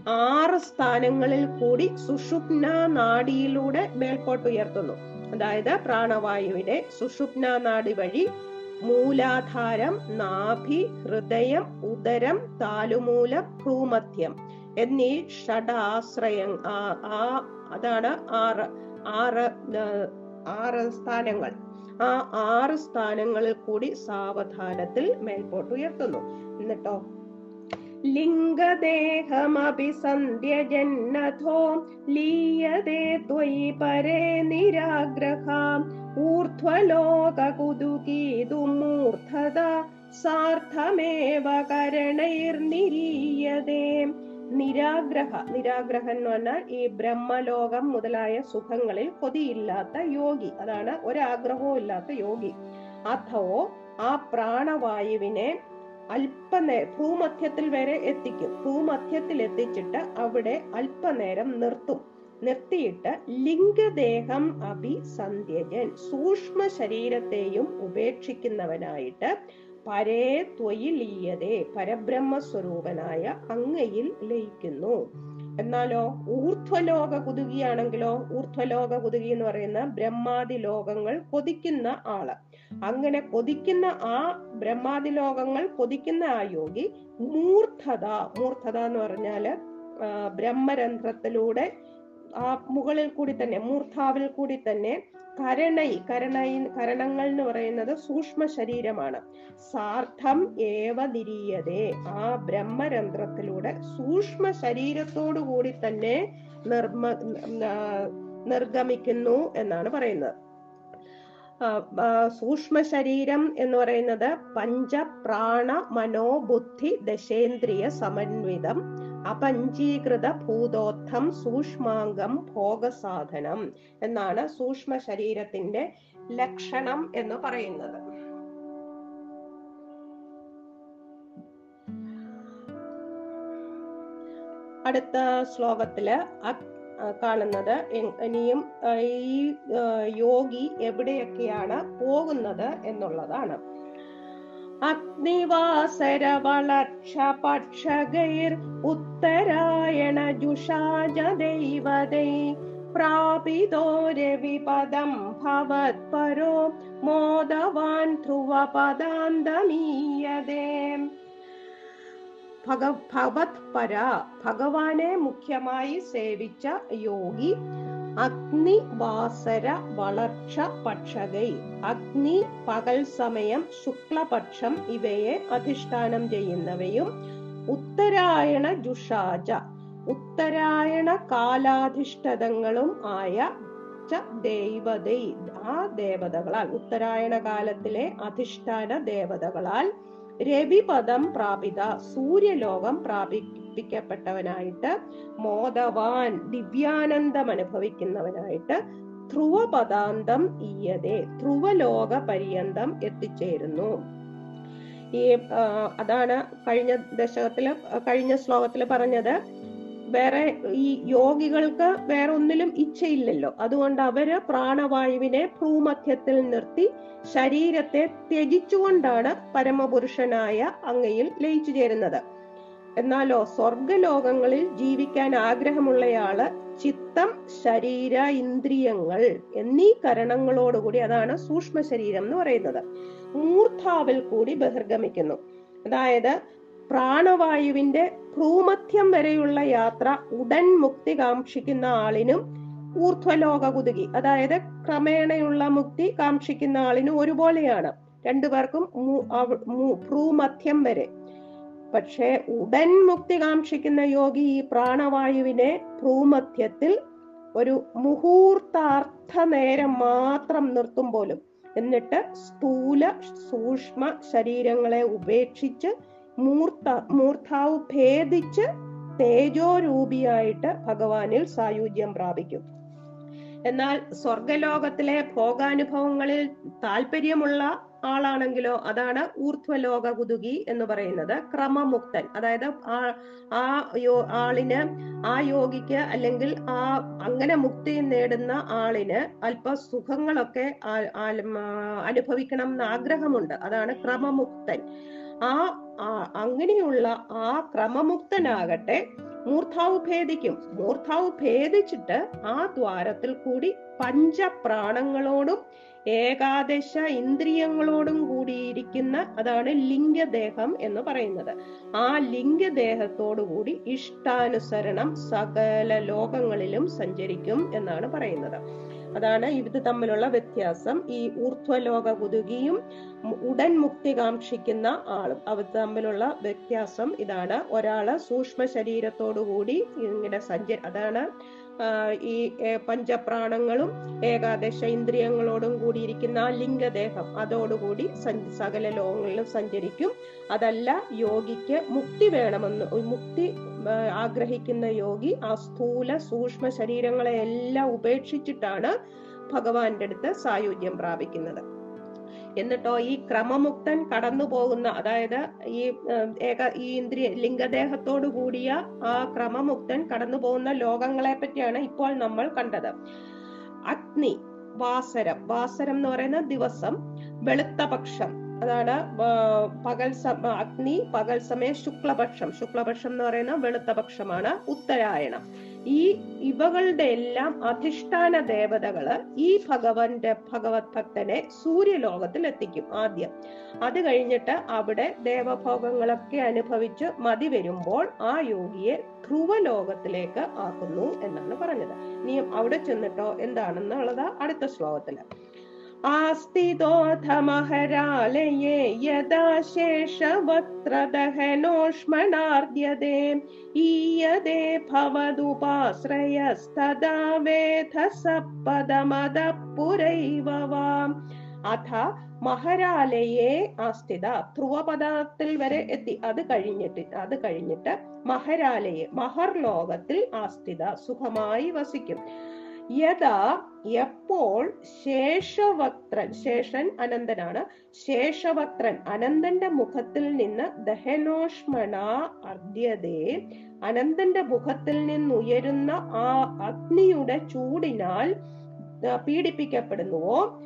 ആറ് സ്ഥാനങ്ങളിൽ കൂടി സുഷുപ്ന നാഡിയിലൂടെ മേൽപോട്ട് ഉയർത്തുന്നു അതായത് പ്രാണവായുവിനെ സുഷുപ്ന നാഡി വഴി മൂലാധാരം നാഭി ഹൃദയം ഉദരം താലുമൂലം ഭ്രൂമധ്യം എന്നീ ഷഡാശ്രയ അതാണ് ആറ് ആറ് ആറ് സ്ഥാനങ്ങൾ. ആ ആറ് സ്ഥാനങ്ങളിൽ കൂടി സാവധാനത്തിൽ മേൽപോട്ട് ഉയർത്തുന്നു. എന്നിട്ടോ? ലിംഗദേഹമഭിസന്ധ്യജന്നഥോ ലീയതേ ത്വയി പരേ നിരാഗ്രഹാം ഊർധ്വലോകകുതുകീതു മൂർധത സാർത്ഥമേവ കരണൈർനിരീയതേ. നിരാഗ്രഹ നിരാഗ്രഹം എന്ന് പറഞ്ഞാൽ ഈ ബ്രഹ്മലോകം മുതലായ സുഖങ്ങളിൽ കൊതിയില്ലാത്ത യോഗി അതാണ് ഒരാഗ്രഹവും ഇല്ലാത്ത യോഗി. അഥോ ആ പ്രാണവായുവിനെ അല്പനേ ഭൂമധ്യത്തിൽ വരെ എത്തിക്കും. ഭൂമധ്യത്തിൽ എത്തിച്ചിട്ട് അവിടെ അല്പനേരം നിർത്തും. നിർത്തിയിട്ട് ലിംഗദേഹം അഭിസന്ധ്യജൻ സൂക്ഷ്മ ശരീരത്തെയും ഉപേക്ഷിക്കുന്നവനായിട്ട് പരേ ത്വയിലീയതേ പരബ്രഹ്മ സ്വരൂപനായ അങ്ങയിൽ ലയിക്കുന്നു. എന്നാലോ ഊർധ്വലോക കുതുകിയാണെങ്കിലോ ഊർധ്വലോക കുതുകി എന്ന് പറയുന്ന ബ്രഹ്മാതി ലോകങ്ങൾ കൊതിക്കുന്ന ആൾ. അങ്ങനെ കൊതിക്കുന്ന ആ ബ്രഹ്മാതി ലോകങ്ങൾ കൊതിക്കുന്ന ആ യോഗി മൂർധത മൂർധത എന്ന് പറഞ്ഞാൽ ബ്രഹ്മരന്ധ്രത്തിലൂടെ ആ മുകളിൽ കൂടി തന്നെ മൂർധാവിൽ കൂടി തന്നെ കരണൈ കരണൈ കരണങ്ങൾ എന്ന് പറയുന്നത് സൂക്ഷ്മ ശരീരമാണ്. സാർത്ഥം ഏവ നിരീയതേ. ആ ബ്രഹ്മരന്ധ്രത്തിലൂടെ സൂക്ഷ്മ ശരീരത്തോടു കൂടി തന്നെ നിർമ്മ നിർഗമിക്കുന്നു എന്നാണ് പറയുന്നത്. സൂക്ഷ്മ ശരീരം എന്ന് പറയുന്നത് പഞ്ചപ്രാണ മനോ ബുദ്ധി ദശേന്ദ്രിയ സമന്വിതം. അപഞ്ചീകൃത ഭൂതോത്ഥം സൂക്ഷ്മാംഗം ഭോഗസാധനം എന്നാണ് സൂക്ഷ്മ ശരീരത്തിന്റെ ലക്ഷണം എന്ന് പറയുന്നത്. അടുത്ത ശ്ലോകത്തിൽ കാണുന്നത് ഇനിയും ഈ യോഗി എവിടെയൊക്കെയാണ് പോകുന്നത് എന്നുള്ളതാണ്. അഗ്നിവാസര വളക്ഷ പക്ഷകൈർ ഉത്തരായണ ജുഷാജ ദൈവതൈ പ്രാപിതോ രവിപദം ഭവത്പരോ മോദവാൻ ധ്രുവപദാന്തമീയതേ. ഭഗ ഭഗവത് പര ഭഗവാനെ മുഖ്യമായി സേവിച്ച യോഗി അഗ്നി വാസര വളർച്ച പക്ഷകൈ അഗ്നി പകൽ സമയം ശുക്ലപക്ഷം ഇവയെ അധിഷ്ഠാനം ചെയ്യുന്നവയും ഉത്തരായണ ജുഷാജ. ഉത്തരായണ കാലാധിഷ്ഠിതങ്ങളും ആയ ദൈവതൈ. ആ ദേവതകളാൽ ഉത്തരായണ കാലത്തിലെ അധിഷ്ഠാന ദേവതകളാൽ രവിപദം പ്രാപിത സൂര്യലോകം പ്രാപിപ്പിക്കപ്പെട്ടവനായിട്ട് മോദവാൻ ദിവ്യാനന്ദം അനുഭവിക്കുന്നവനായിട്ട് ധ്രുവപദാന്തം ഈയതെ ധ്രുവലോക പര്യന്തം എത്തിച്ചേരുന്നു. ഈ അതാണ് കഴിഞ്ഞ ദശകത്തിൽ കഴിഞ്ഞ ശ്ലോകത്തിൽ പറഞ്ഞത്. വേറെ ഈ യോഗികൾക്ക് വേറെ ഒന്നിലും ഇച്ഛയില്ലല്ലോ. അതുകൊണ്ട് അവർ പ്രാണവായുവിനെ ഭൂമധ്യത്തിൽ നിർത്തി ശരീരത്തെ ത്യജിച്ചുകൊണ്ടാണ് പരമപുരുഷനായ അങ്ങയിൽ ലയിച്ചു ചേരുന്നത്. എന്നാലോ സ്വർഗലോകങ്ങളിൽ ജീവിക്കാൻ ആഗ്രഹമുള്ളയാൾ ചിത്തം ശരീര ഇന്ദ്രിയങ്ങൾ എന്നീ കരണങ്ങളോടുകൂടി അതാണ് സൂക്ഷ്മ ശരീരം എന്ന് പറയുന്നത്. മൂർധാവിൽ കൂടി ബഹിർഗമിക്കുന്നു. അതായത് പ്രാണവായുവിന്റെ ഭ്രൂമധ്യം വരെയുള്ള യാത്ര ഉടൻ മുക്തി കാക്ഷിക്കുന്ന ആളിനും ഊർധ്വലോക കുതുകി അതായത് ക്രമേണയുള്ള മുക്തി കാക്ഷിക്കുന്ന ആളിനും ഒരുപോലെയാണ്. രണ്ടുപേർക്കും ഭ്രൂമധ്യം വരെ. പക്ഷേ ഉടൻ മുക്തി കാക്ഷിക്കുന്ന യോഗി ഈ പ്രാണവായുവിനെ ഭ്രൂമധ്യത്തിൽ ഒരു മുഹൂർത്താർത്ഥ നേരം മാത്രം നിർത്തും പോലും. എന്നിട്ട് സ്ഥൂല സൂക്ഷ്മ ശരീരങ്ങളെ ഉപേക്ഷിച്ച് മൂർത്ത മൂർത്താവ് ഭേദിച്ച് തേജോരൂപിയായിട്ട് ഭഗവാനിൽ സായുജ്യം പ്രാപിക്കും. എന്നാൽ സ്വർഗലോകത്തിലെ ഭോഗാനുഭവങ്ങളിൽ താല്പര്യമുള്ള ആളാണെങ്കിലോ അതാണ് ഊർധ്വലോക കുതുകി എന്ന് പറയുന്നത്. ക്രമമുക്തൻ. അതായത് ആ ആ യോ ആളിന് ആ യോഗിക്ക് അല്ലെങ്കിൽ ആ അങ്ങനെ മുക്തി നേടുന്ന ആളിന് അല്പ സുഖങ്ങളൊക്കെ അനുഭവിക്കണം എന്ന് ആഗ്രഹമുണ്ട്. അതാണ് ക്രമമുക്തൻ. ആ- അങ്ങനെയുള്ള ആ ക്രമമുക്തനാകട്ടെ മൂർധാവ് ഭേദിക്കും. മൂർധാവ് ഭേദിച്ചിട്ട് ആ ദ്വാരത്തിൽ കൂടി പഞ്ചപ്രാണങ്ങളോടും ഏകാദശ ഇന്ദ്രിയങ്ങളോടും കൂടിയിരിക്കുന്ന അതാണ് ലിംഗദേഹം എന്ന് പറയുന്നത്. ആ ലിംഗദേഹത്തോടുകൂടി ഇഷ്ടാനുസരണം സകല ലോകങ്ങളിലും സഞ്ചരിക്കും എന്നാണ് പറയുന്നത്. അതാണ് ഇത് തമ്മിലുള്ള വ്യത്യാസം. ഈ ഊർധ്വലോക കുതുകിയും ഉടൻ മുക്തി കാക്ഷിക്കുന്ന ആളും അവർ തമ്മിലുള്ള വ്യത്യാസം ഇതാണ്. ഒരാൾ സൂക്ഷ്മ ശരീരത്തോടുകൂടി ഇങ്ങനെ സഞ്ച അതാണ് ഈ പഞ്ചപ്രാണങ്ങളും ഏകാദശ ഇന്ദ്രിയങ്ങളോടും കൂടിയിരിക്കുന്ന ആ ലിംഗദേഹം അതോടുകൂടി സകല ലോകങ്ങളിലും സഞ്ചരിക്കും. അതല്ല യോഗിക്ക് മുക്തി വേണമെന്ന് മുക്തി ആഗ്രഹിക്കുന്ന യോഗി ആ സ്ഥൂല സൂക്ഷ്മ ശരീരങ്ങളെ എല്ലാം ഉപേക്ഷിച്ചിട്ടാണ് ഭഗവാന്റെ അടുത്ത് സായുജ്യം പ്രാപിക്കുന്നത്. എന്നിട്ടോ ഈ ക്രമമുക്തൻ കടന്നു പോകുന്ന അതായത് ഈ ഏക ഈ ഇന്ദ്രിയ ലിംഗദേഹത്തോടു കൂടിയ ആ ക്രമമുക്തൻ കടന്നു പോകുന്ന ലോകങ്ങളെ പറ്റിയാണ് ഇപ്പോൾ നമ്മൾ കണ്ടത്. അഗ്നി വാസരം. വാസരം എന്ന് പറയുന്ന ദിവസം വെളുത്ത പക്ഷം അതാണ് പകൽ അഗ്നി പകൽ സമയം ശുക്ലപക്ഷം. ശുക്ലപക്ഷം എന്ന് പറയുന്ന വെളുത്ത പക്ഷമാണ് ഉത്തരായണം. ഈ ഇവകളുടെ എല്ലാം അധിഷ്ഠാന ദേവതകൾ ഈ ഭഗവന്റെ ഭഗവത് ഭക്തനെ സൂര്യലോകത്തിൽ എത്തിക്കും ആദ്യം. അത് കഴിഞ്ഞിട്ട് അവിടെ ദേവഭോഗങ്ങളൊക്കെ അനുഭവിച്ച് മതി വരുമ്പോൾ ആ യോഗിയെ ധ്രുവലോകത്തിലേക്ക് ആക്കുന്നു എന്നാണ് പറഞ്ഞത്. ഇനി അവിടെ ചെന്നിട്ടോ എന്താണെന്നുള്ളത് അടുത്ത ശ്ലോകത്തിൽ. ആസ്തിതോഥ മഹരാലയേ യഥാ ശേഷവക്ത്രദഹനോഷ്മണാർദ്യതേ ഈയതേ ഭവതുപാശ്രയസ്തദാ വേധസപ്പദമദപുരൈവ വാം അഥ മഹരാലയെ ആസ്ഥിത ധ്രുവപദത്തിൽ വരെ എത്തി. അത് കഴിഞ്ഞിട്ട് അത് കഴിഞ്ഞിട്ട് മഹരാലയെ മഹർ ലോകത്തിൽ ആസ്ഥിത സുഖമായി വസിക്കും. യഥാ എപ്പോൾ ശേഷവക്ത്രൻ ശേഷൻ അനന്തനാണ്. ശേഷവക്ത്രൻ അനന്തന്റെ മുഖത്തിൽ നിന്ന് ദഹനോഷ്മണ അർദ്ധ്യതേ. അനന്തന്റെ മുഖത്തിൽ നിന്നുയരുന്ന ആ അഗ്നിയുടെ ചൂടിനാൽ പീഡിപ്പിക്കപ്പെടുന്നുവോ?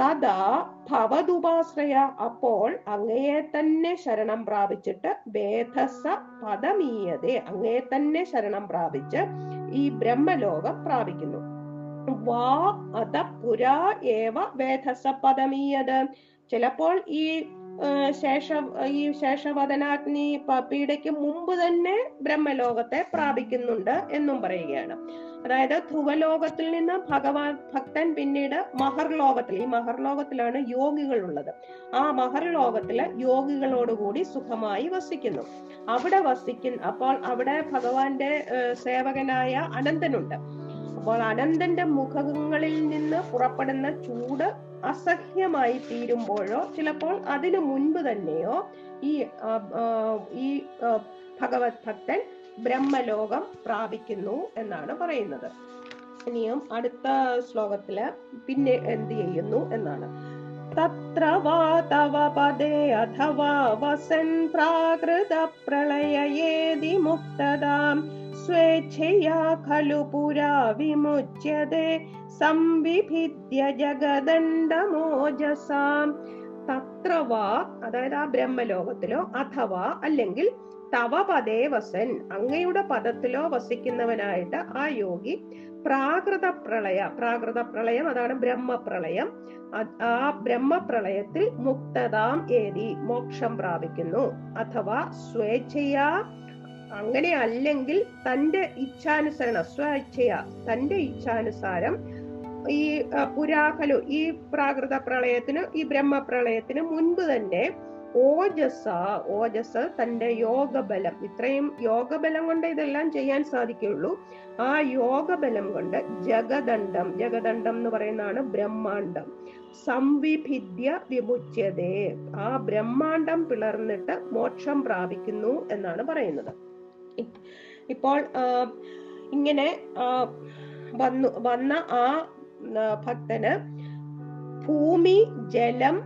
തഥാ ഭവതുപാശ്രയ അപ്പോൾ അങ്ങയെ തന്നെ ശരണം പ്രാപിച്ചിട്ട് വേദസ പദമീയതേ. അങ്ങയെ തന്നെ ശരണം പ്രാപിച്ച് ഈ ബ്രഹ്മലോകം പ്രാപിക്കുന്നു. വാ അത പുരാ ഏവ വേദസ പദമീയത്. ചിലപ്പോൾ ഈ ശേഷ ഈ ശേഷവദനാഗ്നി പീഡയ്ക്ക് മുമ്പ് തന്നെ ബ്രഹ്മലോകത്തെ പ്രാപിക്കുന്നുണ്ട് എന്നും പറയുകയാണ്. അതായത് ധ്രുവലോകത്തിൽ നിന്ന് ഭഗവാൻ ഭക്തൻ പിന്നീട് മഹർലോകത്തിൽ ഈ മഹർലോകത്തിലാണ് യോഗികൾ ഉള്ളത് ആ മഹർലോകത്തിൽ യോഗികളോടുകൂടി സുഖമായി വസിക്കുന്നു. അവിടെ വസിക്കുന്ന അപ്പോൾ അവിടെ ഭഗവാന്റെ സേവകനായ അനന്തനുണ്ട്. അപ്പോൾ അനന്തന്റെ മുഖങ്ങളിൽ നിന്ന് പുറപ്പെടുന്ന ചൂട് അസഹ്യമായി തീരുമ്പോഴോ ചിലപ്പോൾ അതിനു മുൻപ് തന്നെയോ ഈ ഈ ഭഗവത് ഭക്തൻ ബ്രഹ്മലോകം പ്രാപിക്കുന്നു എന്നാണ് പറയുന്നത്. ഇനിയും അടുത്ത ശ്ലോകത്തിൽ പിന്നെ എന്ത് ചെയ്യുന്നു എന്നാണ്. തത്ര വാ തവ പദേ അഥവാ വസൻ പ്രാകൃത പ്രളയേതി മുക്തതാം. സ്വേച്ഛയാ ഖലു പുരാ വിമുച്യതേ. സംവിഭിദ്യ ജഗദണ്ഡമോജസാം. തത്ര വാ അതായത് ആ ബ്രഹ്മലോകത്തിലോ അഥവാ അല്ലെങ്കിൽ തവ പദേ വസൻ അങ്ങയുടെ പദത്തിലോ വസിക്കുന്നവനായിട്ട് ആ യോഗി പ്രാകൃത പ്രളയ പ്രാകൃത പ്രളയം അതാണ് ബ്രഹ്മപ്രളയം. ആ ബ്രഹ്മപ്രളയത്തിൽ മുക്തതാം ഏതി മോക്ഷം പ്രാപിക്കുന്നു. അഥവാ സ്വേച്ഛയാ അങ്ങനെ അല്ലെങ്കിൽ തന്റെ ഇച്ഛാനുസരണം സ്വേച്ഛയ തന്റെ ഇച്ഛാനുസാരം ഈ പുരാകലു ഈ പ്രാകൃത പ്രളയത്തിന് ഈ ബ്രഹ്മപ്രളയത്തിന് മുൻപ് തന്നെ ഓജസ ഓജസ് തന്റെ യോഗബലം. ഇത്രയും യോഗബലം കൊണ്ട് ഇതെല്ലാം ചെയ്യാൻ സാധിക്കുള്ളൂ ആ യോഗബലം കൊണ്ട് ജഗദണ്ഡം ജഗദണ്ഡം എന്ന് പറയുന്നതാണ് ബ്രഹ്മാണ്ടം സംവിഭിദ്യ വിമുച്യതേ. ആ ബ്രഹ്മാണ്ടം പിളർന്നിട്ട് മോക്ഷം പ്രാപിക്കുന്നു എന്നാണ് പറയുന്നത്. ഇപ്പോൾ ഇങ്ങനെ വന്നു വന്ന ആ ഭക്തന് ഭൂമി ജലം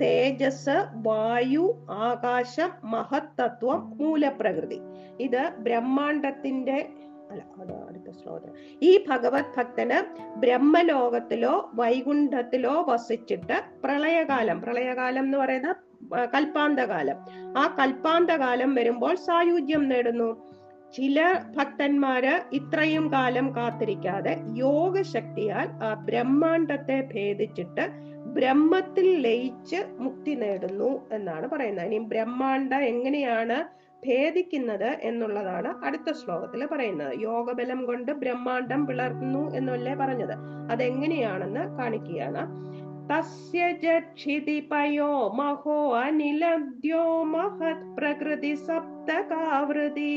തേജസ് വായു ആകാശം മഹത്തത്വം മൂലപ്രകൃതി. ഇത് ബ്രഹ്മാണ്ടത്തിന്റെ അല്ല അടുത്ത ശ്ലോകം ഈ ഭഗവത് ഭക്തന് ബ്രഹ്മലോകത്തിലോ വൈകുണ്ഠത്തിലോ വസിച്ചിട്ട് പ്രളയകാലം പ്രളയകാലം എന്ന് പറയുന്ന കൽപ്പാന്തകാലം. ആ കൽപ്പാന്തകാലം വരുമ്പോൾ സായുജ്യം നേടുന്നു. ചില ഭക്തന്മാര് ഇത്രയും കാലം കാത്തിരിക്കാതെ യോഗശക്തിയാൽ ആ ബ്രഹ്മാണ്ടത്തെ ഭേദിച്ചിട്ട് ബ്രഹ്മത്തിൽ ലയിച്ച് മുക്തി നേടുന്നു എന്നാണ് പറയുന്നത്. ഇനി ബ്രഹ്മാണ്ട എങ്ങനെയാണ് ഭേദിക്കുന്നത് എന്നുള്ളതാണ് അടുത്ത ശ്ലോകത്തിൽ പറയുന്നത്. യോഗബലം കൊണ്ട് ബ്രഹ്മാണ്ടം പിളർന്നു എന്നല്ലേ പറഞ്ഞത്. അതെങ്ങനെയാണെന്ന് കാണിക്കുകയാണ്. തസ്യ ജക്ഷിതിപയോ മഹോ അനിലദ്യോ മഹത് പ്രകൃതി സപ്തകാവൃതി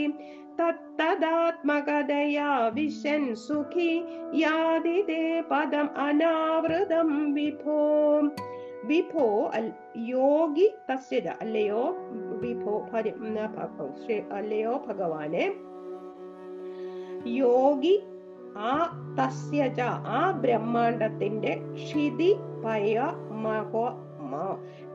തത്തദാത്മകതയാ വിശൻ സുഖി യാതിതേ പദം അനാവൃതം വിഭോ വിഭോ അൽ- യോഗി തസ്യജ അല്ലയോ വിഭോ ഭരി- ഉം, ഭ- ശ്രീ- അല്ലയോ ഭഗവാനെ യോഗി ആ തസ്യജ ആ ബ്രഹ്മാണ്ടത്തിന്റെ ക്ഷിതി പയ മഹോ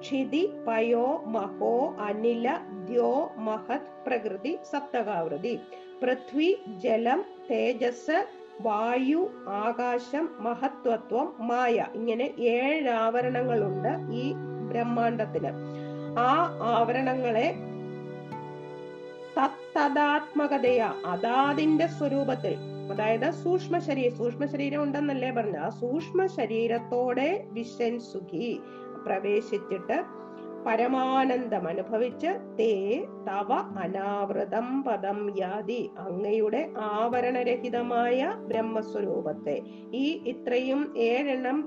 ക്ഷിതി പയോ മഹോ അനില ദ്യോ മഹത് പ്രകൃതി സപ്തകാവൃതി. പൃഥ്വി ജലം തേജസ് വായു ആകാശം മഹത്വത്വം മായ. ഇങ്ങനെ ഏഴ് ആവരണങ്ങളുണ്ട് ഈ ബ്രഹ്മാണ്ടത്തിന് ആ ആവരണങ്ങളെ തത്തദാത്മകതയ അതാതിന്റെ സ്വരൂപത്തിൽ. അതായത് സൂക്ഷ്മ ശരീരം സൂക്ഷ്മ ശരീരം ഉണ്ടെന്നല്ലേ പറഞ്ഞ ആ സൂക്ഷ്മ ശരീരത്തോടെ വിശൻ സുഖി പ്രവേശിച്ചിട്ട് പരമാനന്ദം അനുഭവിച്ച് തേ തവ അനാവൃതം പദം യാതി അങ്ങയുടെ ആവരണരഹിതമായ ബ്രഹ്മസ്വരൂപത്തെ. ഈ ഇത്രയും ഏഴെണ്ണം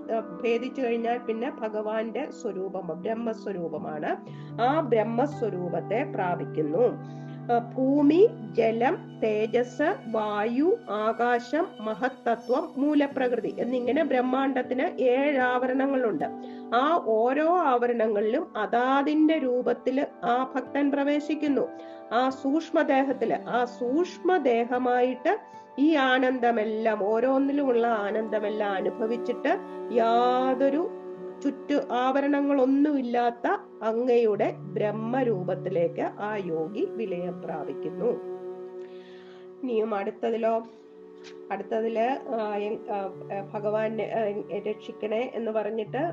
ഭേദിച്ചു കഴിഞ്ഞാൽ പിന്നെ ഭഗവാന്റെ സ്വരൂപം ബ്രഹ്മസ്വരൂപമാണ്. ആ ബ്രഹ്മസ്വരൂപത്തെ പ്രാപിക്കുന്നു. ഭൂമി ജലം തേജസ് വായു ആകാശം മഹത്തത്വം മൂലപ്രകൃതി എന്നിങ്ങനെ ബ്രഹ്മാണ്ടത്തിന് ഏഴ് ആവരണങ്ങളുണ്ട്. ആ ഓരോ ആവരണങ്ങളിലും അതാതിന്റെ രൂപത്തിൽ ആ ഭക്തൻ പ്രവേശിക്കുന്നു. ആ സൂക്ഷ്മദേഹത്തിൽ ആ സൂക്ഷ്മദേഹമായിട്ട് ഈ ആനന്ദമെല്ലാം ഓരോന്നിലുമുള്ള ആനന്ദമെല്ലാം അനുഭവിച്ചിട്ട് യാതൊരു ചുറ്റു ആവരണങ്ങളൊന്നുമില്ലാത്ത അങ്ങയുടെ ബ്രഹ്മരൂപത്തിലേക്ക് ആ യോഗി വിലയം പ്രാപിക്കുന്നു. ഇനിയും അടുത്തതിലോ? ആ, ഭഗവാൻ രക്ഷിക്കണേ എന്ന് പറഞ്ഞിട്ട്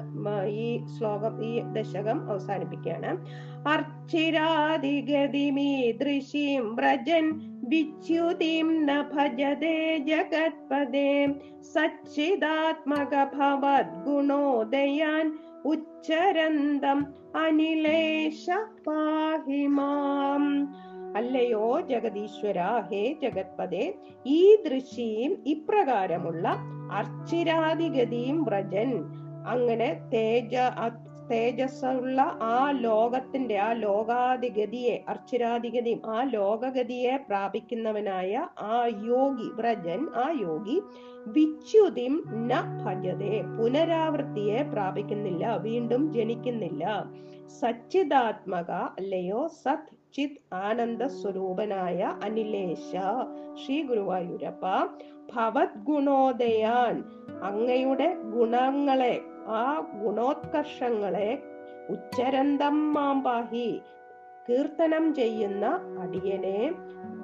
ഈ ശ്ലോകം ഈ ദശകം അവസാനിപ്പിക്കുകയാണ്. അർച്ചിരാദിഗതിമീദൃശീം വ്രജൻ വിച്യുതിം ന ഭജതേ ജഗത്പദേ സച്ചിദാത്മക ഭവദ്ഗുണോദയാൻ ഉച്ചരന്തം അനിലേശ പാഹി മാം അല്ലയോ ജഗദീശ്വര? ഹേ ജഗത്പദേ ഈ ദൃശ്യം ഇപ്രകാരമുള്ള അർച്ചിരാതിഗതിയും വ്രജൻ. അങ്ങനെ തേജ തേജസ്സുള്ള ആ ലോകത്തിന്റെ ആ ലോകാധിഗതിയെ അർച്ചിരാധിഗതിയും ആ ലോകഗതിയെ പ്രാപിക്കുന്നവനായ ആ യോഗി വ്രജൻ ആ യോഗി വിച്യുതിം ന ഭജതേ പുനരാവൃത്തിയെ പ്രാപിക്കുന്നില്ല വീണ്ടും ജനിക്കുന്നില്ല. സച്ചിദാത്മക അല്ലയോ സത് ചിത് ആനന്ദ സ്വരൂപനായ അനിലേശ ശ്രീ ഗുരുവായൂരപ്പ ഭവത് ഗുണോദയാൻ അങ്ങയുടെ ഗുണങ്ങളെ ആ ഗുണോത്കർഷങ്ങളെ ഉച്ചരന്തം മാമ്പാഹി കീർത്തനം ചെയ്യുന്ന അടിയനെ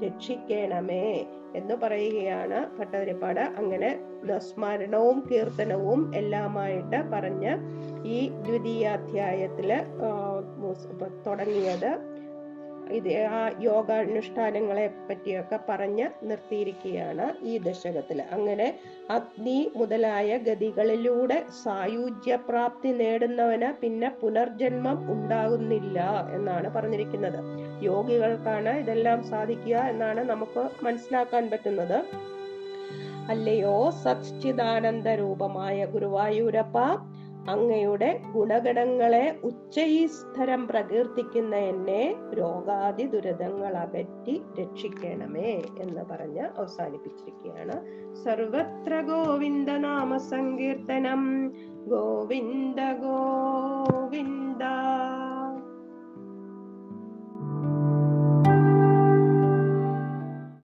രക്ഷിക്കണമേ എന്ന് പറയുകയാണ് ഭട്ടതിരിപ്പാട്. അങ്ങനെ സ്മരണവും കീർത്തനവും എല്ലാമായിട്ട് പറഞ്ഞ് ഈ ദ്വിതീയാധ്യായത്തിൽ തുടങ്ങിയത്. ഇത് ആ യോഗാനുഷ്ഠാനങ്ങളെ പറ്റിയൊക്കെ പറഞ്ഞ് നിർത്തിയിരിക്കുകയാണ് ഈ ദശകത്തിൽ അങ്ങനെ അഗ്നി മുതലായ ഗതികളിലൂടെ സായുജ്യപ്രാപ്തി നേടുന്നവന് പിന്നെ പുനർജന്മം ഉണ്ടാകുന്നില്ല എന്നാണ് പറഞ്ഞിരിക്കുന്നത്. യോഗികൾക്കാണ് ഇതെല്ലാം സാധിക്കുക എന്നാണ് നമുക്ക് മനസ്സിലാക്കാൻ പറ്റുന്നത്. അല്ലയോ സച്ചിദാനന്ദ രൂപമായ ഗുരുവായൂരപ്പ അങ്ങയുടെ ഗുണഗണങ്ങളെ ഉച്ചൈസ്തരം പ്രകീർത്തിക്കുന്ന എന്നെ രോഗാദി ദുരിതങ്ങൾ അകറ്റി രക്ഷിക്കണമേ എന്ന് പറഞ്ഞ് അവസാനിപ്പിച്ചിരിക്കുകയാണ്. സർവത്ര ഗോവിന്ദ നാമ സങ്കീർത്തനം ഗോവിന്ദ ഗോവിന്ദ.